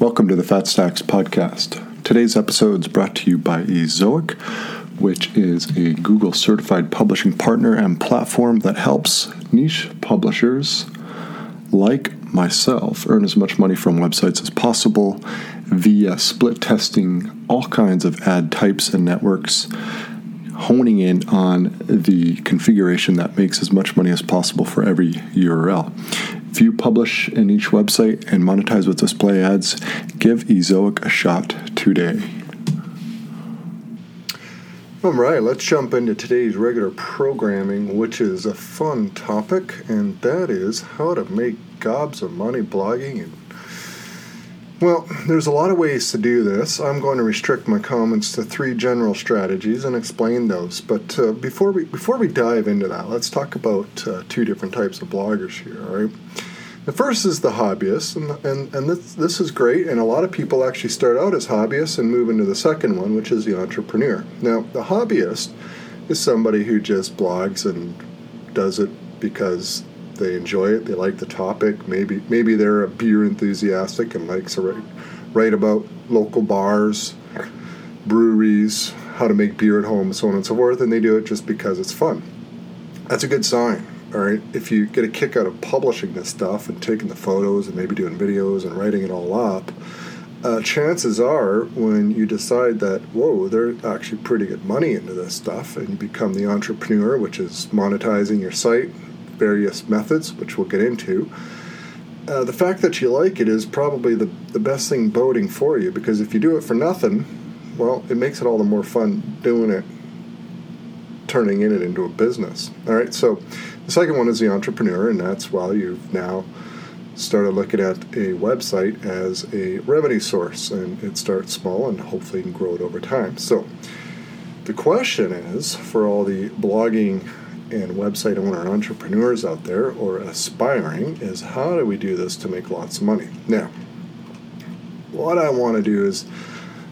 Welcome to the Fat Stacks podcast. Today's episode is brought to you by Ezoic, which is a Google certified publishing partner and platform that helps niche publishers like myself earn as much money from websites as possible via split testing all kinds of ad types and networks, honing in on the configuration that makes as much money as possible for every URL. You publish in each website and monetize with display ads, give Ezoic a shot today. All right, let's jump into today's regular programming, which is a fun topic, and that is how to make gobs of money blogging and well, there's a lot of ways to do this. I'm going to restrict my comments to three general strategies and explain those. But uh, before we before we dive into that, let's talk about uh, two different types of bloggers here. All right. The first is the hobbyist, and, and, and this, this is great, and a lot of people actually start out as hobbyists and move into the second one, which is the entrepreneur. Now, the hobbyist is somebody who just blogs and does it because they enjoy it, they like the topic. Maybe maybe they're a beer enthusiastic and likes to write, write about local bars, breweries, how to make beer at home, so on and so forth, and they do it just because it's fun. That's a good sign all right, if you get a kick out of publishing this stuff and taking the photos and maybe doing videos and writing it all up, uh, chances are when you decide that, whoa, there's actually pretty good money into this stuff, and you become the entrepreneur, which is monetizing your site, various methods, which we'll get into. Uh, the fact that you like it is probably the, the best thing boating for you because if you do it for nothing, well, it makes it all the more fun doing it, turning in it into a business. All right, so the second one is the entrepreneur, and that's while you've now started looking at a website as a revenue source, and it starts small and hopefully can grow it over time. So, the question is for all the blogging and website owner entrepreneurs out there or aspiring is how do we do this to make lots of money? Now, what I want to do is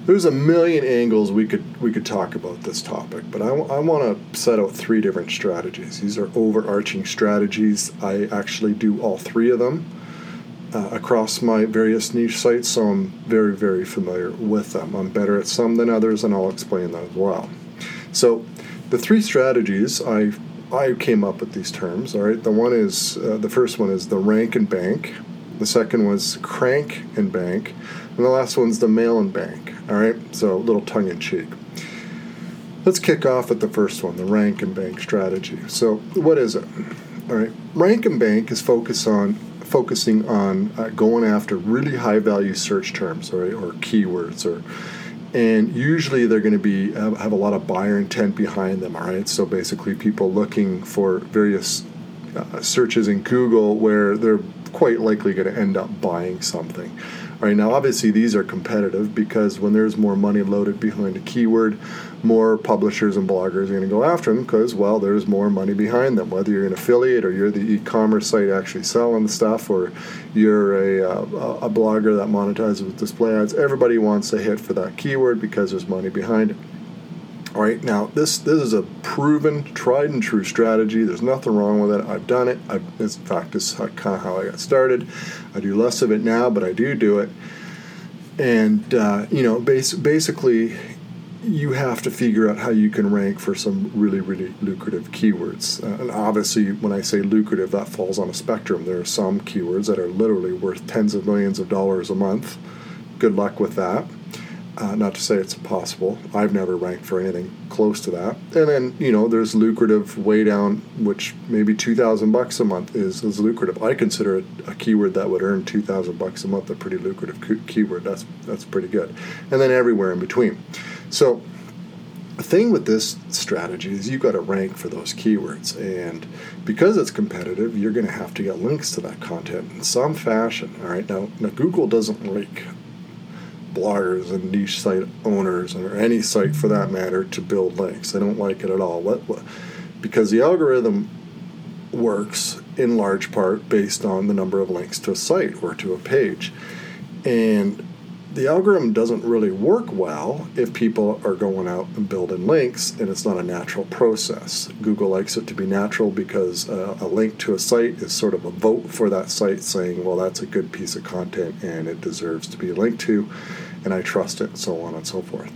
there's a million angles we could we could talk about this topic, but I, I want to set out three different strategies. These are overarching strategies. I actually do all three of them uh, across my various niche sites, so I'm very very familiar with them. I'm better at some than others, and I'll explain that as well. So, the three strategies I I came up with these terms. All right, the one is uh, the first one is the rank and bank. The second was crank and bank, and the last one's the mail and bank. All right, so a little tongue in cheek. Let's kick off with the first one, the rank and bank strategy. So, what is it? All right, rank and bank is focus on focusing on uh, going after really high value search terms, or keywords, or and usually they're going to be have, have, a lot of buyer intent behind them. All right, so basically people looking for various uh, searches in Google where they're quite likely going to end up buying something. All right, now obviously these are competitive because when there's more money loaded behind a keyword, more publishers and bloggers are going to go after them because, well, there's more money behind them. Whether you're an affiliate or you're the e-commerce site actually selling the stuff, or you're a, uh, a blogger that monetizes with display ads, everybody wants to hit for that keyword because there's money behind it. All right, now this this is a proven, tried and true strategy. There's nothing wrong with it. I've done it. I've, in fact, is kind of how I got started. I do less of it now, but I do do it. And uh, you know, bas- basically, you have to figure out how you can rank for some really, really lucrative keywords. Uh, and obviously, when I say lucrative, that falls on a spectrum. There are some keywords that are literally worth tens of millions of dollars a month. Good luck with that. Uh, not to say it's impossible. I've never ranked for anything close to that. And then you know, there's lucrative way down, which maybe two thousand bucks a month is, is lucrative. I consider it a keyword that would earn two thousand bucks a month a pretty lucrative keyword. That's that's pretty good. And then everywhere in between. So the thing with this strategy is you've got to rank for those keywords and because it's competitive you're going to have to get links to that content in some fashion all right now, now google doesn't like bloggers and niche site owners or any site for that matter to build links. They don't like it at all. Because the algorithm works in large part based on the number of links to a site or to a page. And the algorithm doesn't really work well if people are going out and building links and it's not a natural process. Google likes it to be natural because uh, a link to a site is sort of a vote for that site saying, well, that's a good piece of content and it deserves to be linked to, and I trust it, and so on and so forth.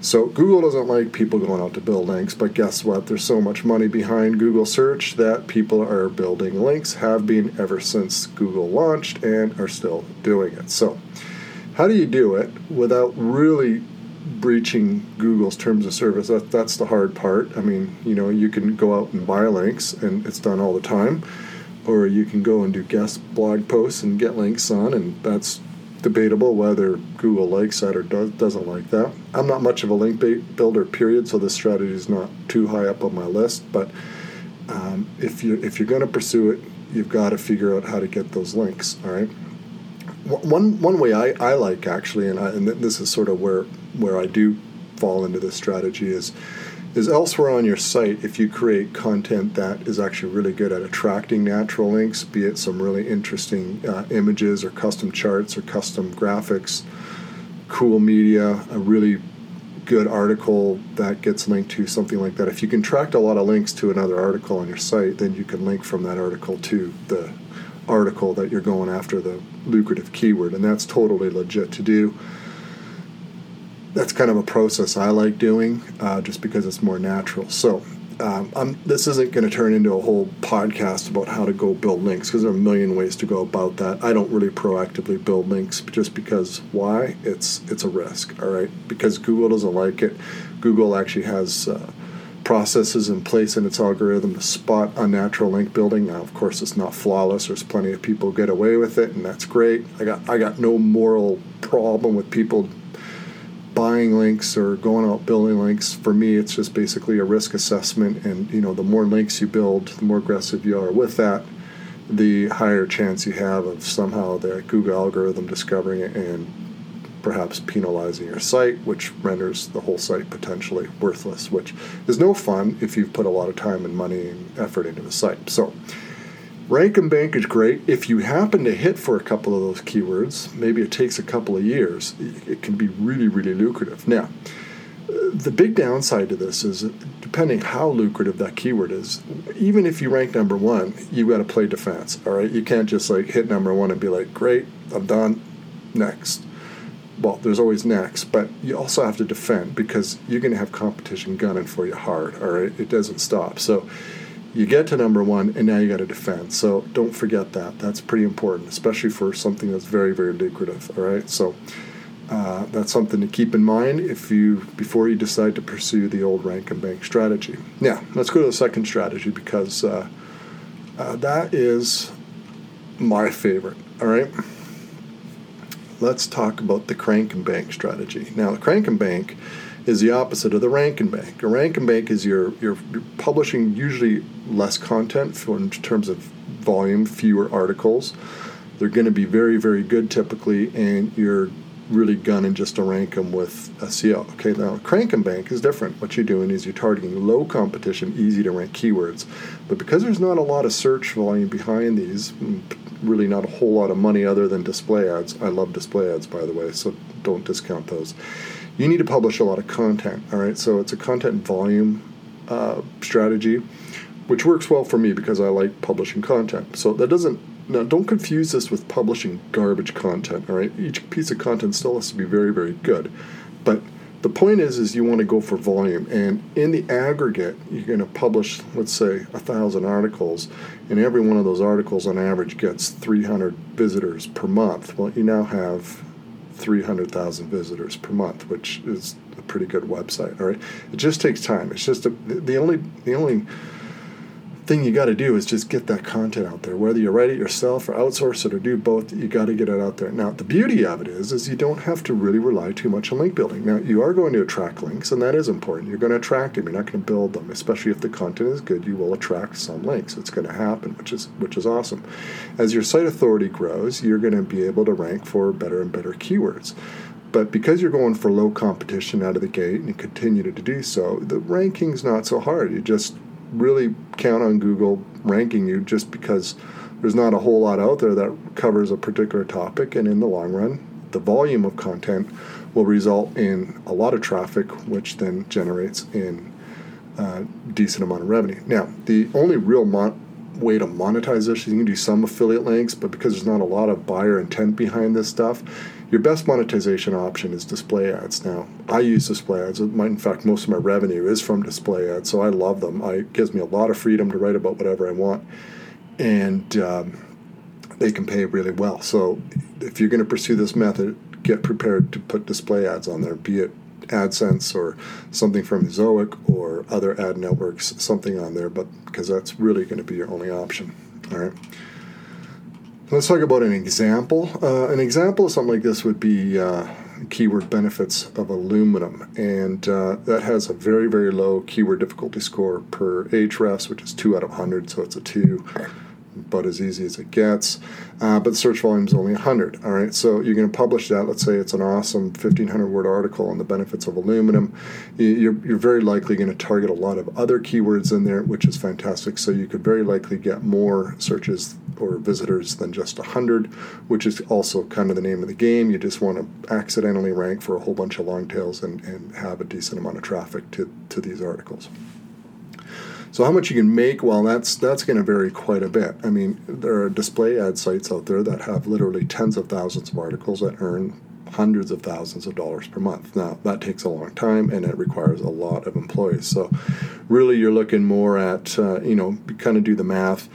So Google doesn't like people going out to build links, but guess what? There's so much money behind Google search that people are building links, have been ever since Google launched, and are still doing it. So, how do you do it without really breaching Google's terms of service? That, that's the hard part. I mean, you know, you can go out and buy links, and it's done all the time, or you can go and do guest blog posts and get links on, and that's debatable whether Google likes that or does, doesn't like that. I'm not much of a link builder, period, so this strategy is not too high up on my list. But um, if you if you're going to pursue it, you've got to figure out how to get those links. All right. One one way I, I like actually, and I, and this is sort of where where I do fall into this strategy is is elsewhere on your site if you create content that is actually really good at attracting natural links, be it some really interesting uh, images or custom charts or custom graphics, cool media, a really good article that gets linked to something like that. If you can attract a lot of links to another article on your site, then you can link from that article to the article that you're going after the lucrative keyword, and that's totally legit to do that's kind of a process I like doing uh, just because it's more natural. So, um, this isn't going to turn into a whole podcast about how to go build links because there are a million ways to go about that. I don't really proactively build links just because why? It's it's a risk, all right? Because Google doesn't like it. Google actually has uh, processes in place in its algorithm to spot unnatural link building. Now, of course, it's not flawless. There's plenty of people get away with it, and that's great. I got I got no moral problem with people buying links or going out building links for me it's just basically a risk assessment. And you know the more links you build the more aggressive you are with that the higher chance you have of somehow the google algorithm discovering it and perhaps penalizing your site which renders the whole site potentially worthless which is no fun if you've put a lot of time and money and effort into the site. So Rank and bank is great. If you happen to hit for a couple of those keywords, maybe it takes a couple of years, it can be really, really lucrative. Now, the big downside to this is depending how lucrative that keyword is, even if you rank number one, you got to play defense. All right, you can't just like hit number one and be like, "Great, I'm done." Next. Well, there's always next, but you also have to defend because you're going to have competition gunning for you hard. All right, it doesn't stop. So you get to number one and now you got to defend. So don't forget that. That's pretty important especially for something that's very very lucrative all right? So uh, that's something to keep in mind if you before you decide to pursue the old rank and bank strategy. Now let's go to the second strategy because uh, uh, that is my favorite all right? Let's talk about the crank and bank strategy. Now the crank and bank is the opposite of the rank and bank. A rank and bank is you're, you're, publishing usually less content for, in terms of volume, fewer articles. They're going to be very, very good typically, and you're really gunning just to rank them with SEO. Okay, now Crank and Bank is different. What you're doing is you're targeting low competition, easy to rank keywords. But because there's not a lot of search volume behind these, mm, really not a whole lot of money other than display ads. I love display ads, by the way, so don't discount those you need to publish a lot of content. All right, so it's a content volume uh, strategy, which works well for me because I like publishing content. So that doesn't now don't confuse this with publishing garbage content. All right, each piece of content still has to be very very good, but the point is is you want to go for volume and in the aggregate you're going to publish let's say a thousand articles and every one of those articles on average gets 300 visitors per month well you now have 300,000 visitors per month, which is a pretty good website. All right, it just takes time. It's just a, the only the only thing you got to do is just get that content out there. Whether you write it yourself or outsource it or do both, you got to get it out there. Now, the beauty of it is, is you don't have to really rely too much on link building. Now, you are going to attract links, and that is important. You're going to attract them. You're not going to build them, especially if the content is good. You will attract some links. It's going to happen, which is which is awesome. As your site authority grows, you're going to be able to rank for better and better keywords. But because you're going for low competition out of the gate and you continue to do so, the ranking's not so hard. You just really count on Google ranking you just because there's not a whole lot out there that covers a particular topic, and in the long run, the volume of content will result in a lot of traffic, which then generates in a uh, decent amount of revenue. Now, the only real mon- way to monetize this, you can do some affiliate links, but because there's not a lot of buyer intent behind this stuff, your best monetization option is display ads. Now, I use display ads. In fact, most of my revenue is from display ads, so I love them. it gives me a lot of freedom to write about whatever I want, and um, they can pay really well. So, if you're going to pursue this method, get prepared to put display ads on there, be it AdSense or something from Ezoic or other ad networks, something on there, but because that's really going to be your only option. All right. Let's talk about an example. Uh, an example of something like this would be uh, keyword benefits of aluminum, and uh, that has a very, very low keyword difficulty score per Ahrefs, which is 2 out of 100, so it's a 2 about as easy as it gets. Uh, but search volume is only 100. All right, so you're going to publish that. Let's say it's an awesome 1500 word article on the benefits of aluminum. You're, you're very likely going to target a lot of other keywords in there, which is fantastic. So you could very likely get more searches or visitors than just 100, which is also kind of the name of the game. You just want to accidentally rank for a whole bunch of long tails and, and have a decent amount of traffic to, to these articles. So how much you can make? Well, that's that's going to vary quite a bit. I mean, there are display ad sites out there that have literally tens of thousands of articles that earn hundreds of thousands of dollars per month. Now, that takes a long time and it requires a lot of employees. So, really, you're looking more at, uh, you know, kind of do the math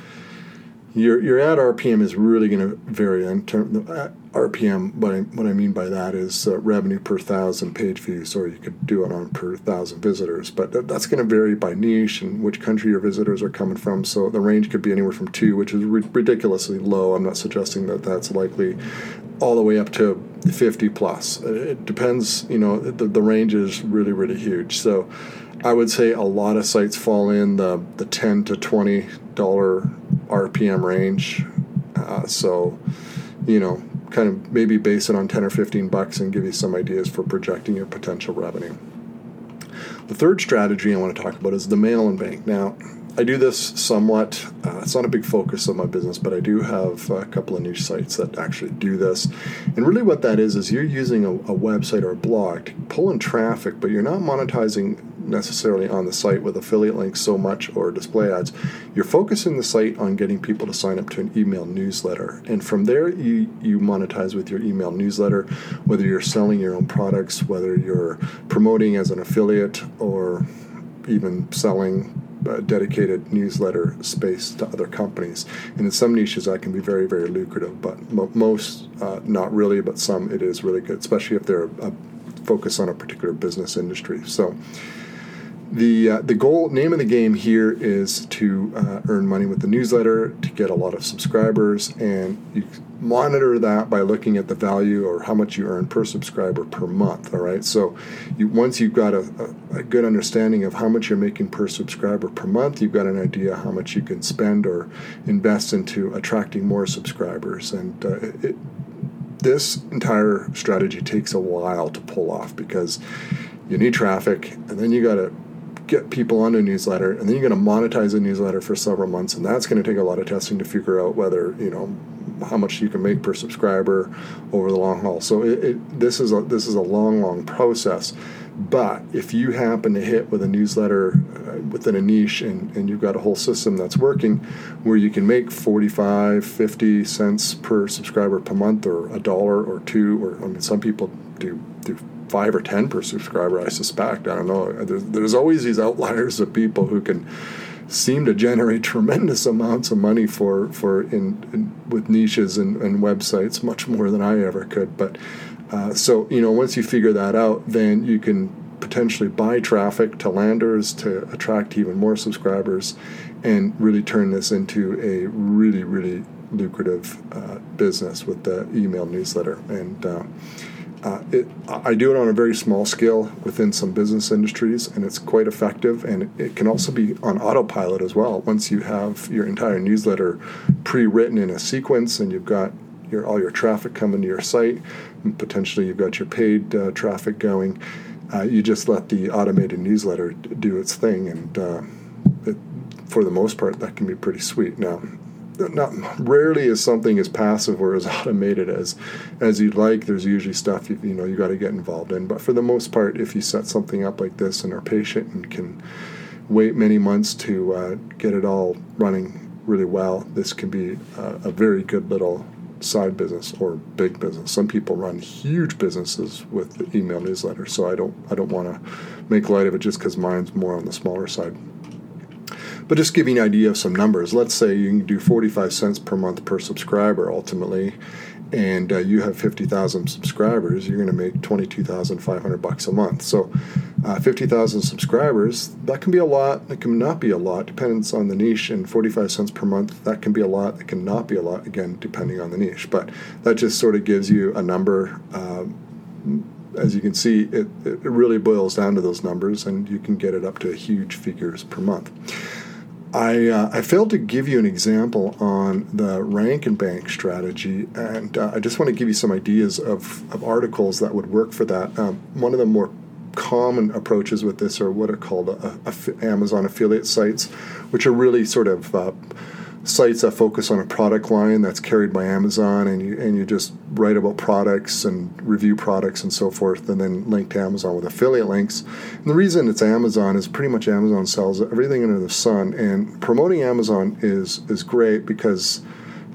your your ad RPM is really going to vary in terms of uh, RPM. What I what I mean by that is uh, revenue per thousand page views, or you could do it on per thousand visitors. But that, that's going to vary by niche and which country your visitors are coming from. So the range could be anywhere from two, which is ri- ridiculously low. I'm not suggesting that that's likely, all the way up to 50 plus. It depends. You know, the the range is really really huge. So. I would say a lot of sites fall in the, the 10 to 20 dollar RPM range. Uh, so, you know, kind of maybe base it on 10 or 15 bucks and give you some ideas for projecting your potential revenue. The third strategy I want to talk about is the mail and bank. Now, I do this somewhat. Uh, it's not a big focus of my business, but I do have a couple of niche sites that actually do this. And really, what that is is you're using a, a website or a blog to pull in traffic, but you're not monetizing necessarily on the site with affiliate links so much or display ads. You're focusing the site on getting people to sign up to an email newsletter. And from there, you, you monetize with your email newsletter, whether you're selling your own products, whether you're promoting as an affiliate, or even selling dedicated newsletter space to other companies. And in some niches, that can be very, very lucrative, but mo- most uh, not really, but some it is really good, especially if they're a focus on a particular business industry. So, the uh, the goal name of the game here is to uh, earn money with the newsletter to get a lot of subscribers and you monitor that by looking at the value or how much you earn per subscriber per month all right? So you once you've got a, a, a good understanding of how much you're making per subscriber per month you've got an idea how much you can spend or invest into attracting more subscribers and uh, it, this entire strategy takes a while to pull off because you need traffic and then you got to get people on a newsletter, and then you're going to monetize a newsletter for several months, and that's going to take a lot of testing to figure out whether you know how much you can make per subscriber over the long haul. So it, it, this is a this is a long, long process. But if you happen to hit with a newsletter uh, within a niche and, and you've got a whole system that's working where you can make 45, 50 cents per subscriber per month or a dollar or two, or I mean, some people do, do five or ten per subscriber. I suspect. I don't know. There's, there's always these outliers of people who can seem to generate tremendous amounts of money for for in, in with niches and, and, websites, much more than I ever could. But uh, so you know, once you figure that out, then you can potentially buy traffic to landers to attract even more subscribers, and really turn this into a really really lucrative uh, business with the email newsletter and. Uh, uh, it, I do it on a very small scale within some business industries, and it's quite effective. And it, can also be on autopilot as well. Once you have your entire newsletter pre-written in a sequence, and you've got your all your traffic coming to your site, and potentially you've got your paid uh, traffic going, uh, you just let the automated newsletter do its thing, and uh, it, for the most part, that can be pretty sweet. Now, not rarely is something as passive or as automated as as you'd like. There's usually stuff you, you know you got to get involved in. But for the most part, if you set something up like this and are patient and can wait many months to uh, get it all running really well, this can be a very good little side business or big business. Some people run huge businesses with the email newsletter, so I don't I don't want to make light of it just because mine's more on the smaller side. But just giving an idea of some numbers, let's say you can do 45 cents per month per subscriber ultimately, and uh, you have 50,000 subscribers, you're going to make 22,500 bucks a month. So, uh, 50,000 subscribers, that can be a lot, it can not be a lot, depends on the niche. And 45 cents per month, that can be a lot, it can not be a lot, again, depending on the niche. But that just sort of gives you a number. Uh, as you can see, it, it really boils down to those numbers, and you can get it up to huge figures per month. I, uh, I failed to give you an example on the rank and bank strategy, and uh, I just want to give you some ideas of, of articles that would work for that. Um, one of the more common approaches with this are what are called a, a, Amazon affiliate sites, which are really sort of uh, sites that focus on a product line that's carried by Amazon, and you and you just write about products and review products and so forth, and then link to Amazon with affiliate links. And the reason it's Amazon is pretty much Amazon sells everything under the sun, and promoting Amazon is is great because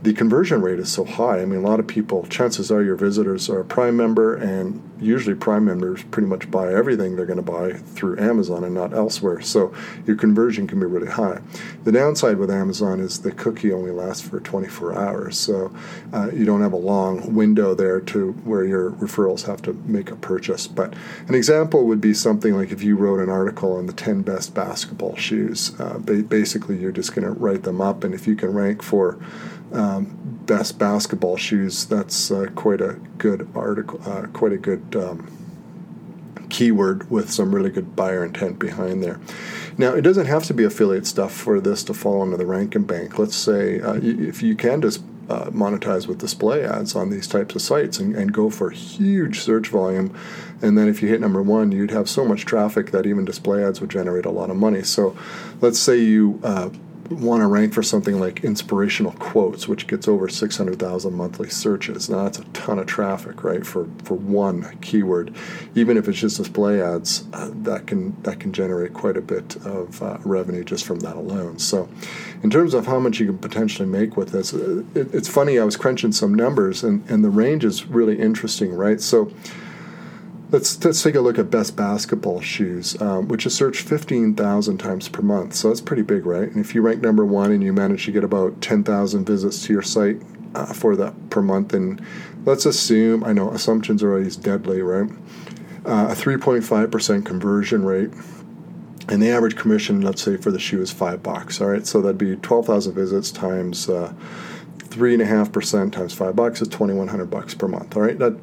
the conversion rate is so high. I mean, a lot of people, chances are your visitors are a Prime member, and usually Prime members pretty much buy everything they're going to buy through Amazon and not elsewhere. So your conversion can be really high. The downside with Amazon is the cookie only lasts for 24 hours, so uh, you don't have a long window there to where your referrals have to make a purchase. But an example would be something like if you wrote an article on the 10 best basketball shoes. Uh, basically, you're just going to write them up, and if you can rank for um, best basketball shoes. That's uh, quite a good article, uh, quite a good um, keyword with some really good buyer intent behind there. Now, it doesn't have to be affiliate stuff for this to fall under the rank and bank. Let's say uh, if you can just uh, monetize with display ads on these types of sites and, and, go for huge search volume. And then if you hit number one, you'd have so much traffic that even display ads would generate a lot of money. So let's say you uh, want to rank for something like inspirational quotes, which gets over 600,000 monthly searches. Now that's a ton of traffic, right? For for one keyword, even if it's just display ads, uh, that can that can generate quite a bit of uh, revenue just from that alone. So, in terms of how much you can potentially make with this, uh, it, it's funny. I was crunching some numbers, and and the range is really interesting, right? So Let's, let's take a look at best basketball shoes, um, which is searched 15,000 times per month. So that's pretty big, right? And if you rank number one and you manage to get about 10,000 visits to your site uh, for that per month, and let's assume, I know assumptions are always deadly, right? Uh, a 3.5% conversion rate. And the average commission, let's say, for the shoe is five bucks. All right, so that'd be 12,000 visits times uh, three and a half percent times five bucks is 2,100 bucks per month. All right, that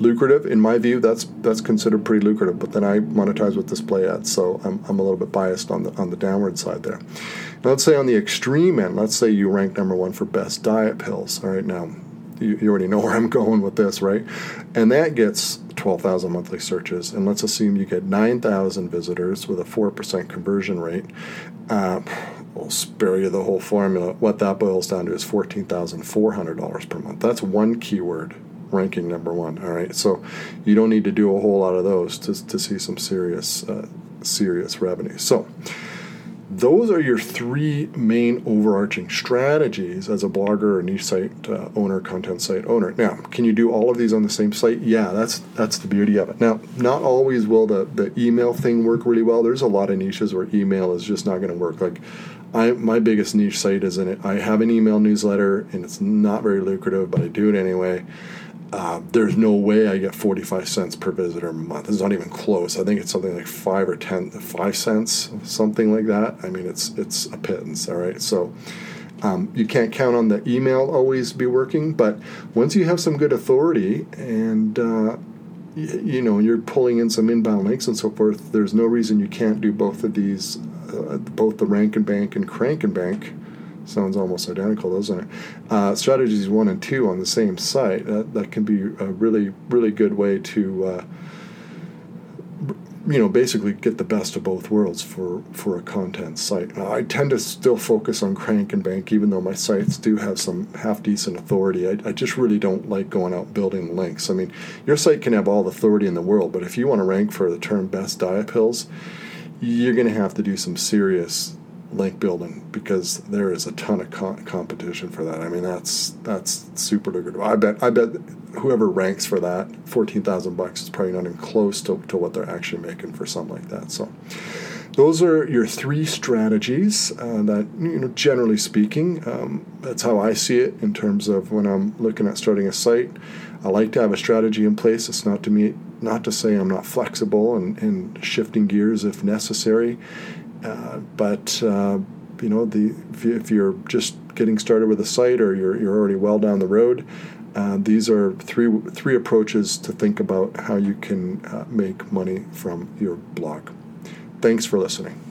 lucrative in my view. That's that's considered pretty lucrative. But then I monetize with display ads, so I'm, I'm a little bit biased on the on the downward side there. Now, let's say on the extreme end, let's say you rank number one for best diet pills. All right, now you, you already know where I'm going with this, right? And that gets 12,000 monthly searches. And let's assume you get 9,000 visitors with a 4% conversion rate. Uh, we'll spare you the whole formula. What that boils down to is $14,400 per month. That's one keyword ranking number one. All right, so you don't need to do a whole lot of those to, to see some serious uh, serious revenue. So those are your three main overarching strategies as a blogger or niche site uh, owner, content site owner. Now, can you do all of these on the same site? Yeah, that's that's the beauty of it. Now, not always will the the email thing work really well. There's a lot of niches where email is just not going to work. Like I, my biggest niche site is in it. I have an email newsletter and it's not very lucrative, but I do it anyway. Uh, there's no way I get 45 cents per visitor a month. It's not even close. I think it's something like five or ten, five cents, something like that. I mean, it's it's a pittance. All right, so. Um, you can't count on the email always be working, but once you have some good authority and uh, you know you're pulling in some inbound links and so forth, there's no reason you can't do both of these, uh, both the rank and bank and crank and bank sounds almost identical, doesn't it? Uh, strategies one and two on the same site. That, that can be a really, really good way to uh, you know, basically get the best of both worlds for, for a content site. I tend to still focus on Crank and Bank, even though my sites do have some half decent authority. I, I just really don't like going out building links. I mean, your site can have all the authority in the world, but if you want to rank for the term best diet pills, you're going to have to do some serious link building because there is a ton of co- competition for that. I mean, that's that's super lucrative. I bet I bet whoever ranks for that, fourteen thousand bucks is probably not even close to, to what they're actually making for something like that. So. Those are your three strategies uh, that, you know, generally speaking, um, that's how I see it in terms of when I'm looking at starting a site. I like to have a strategy in place. It's not to me, not to say I'm not flexible and, and shifting gears if necessary. Uh, but uh, you know, the if you're just getting started with a site or you're you're already well down the road, uh, these are three three approaches to think about how you can uh, make money from your blog. Thanks for listening.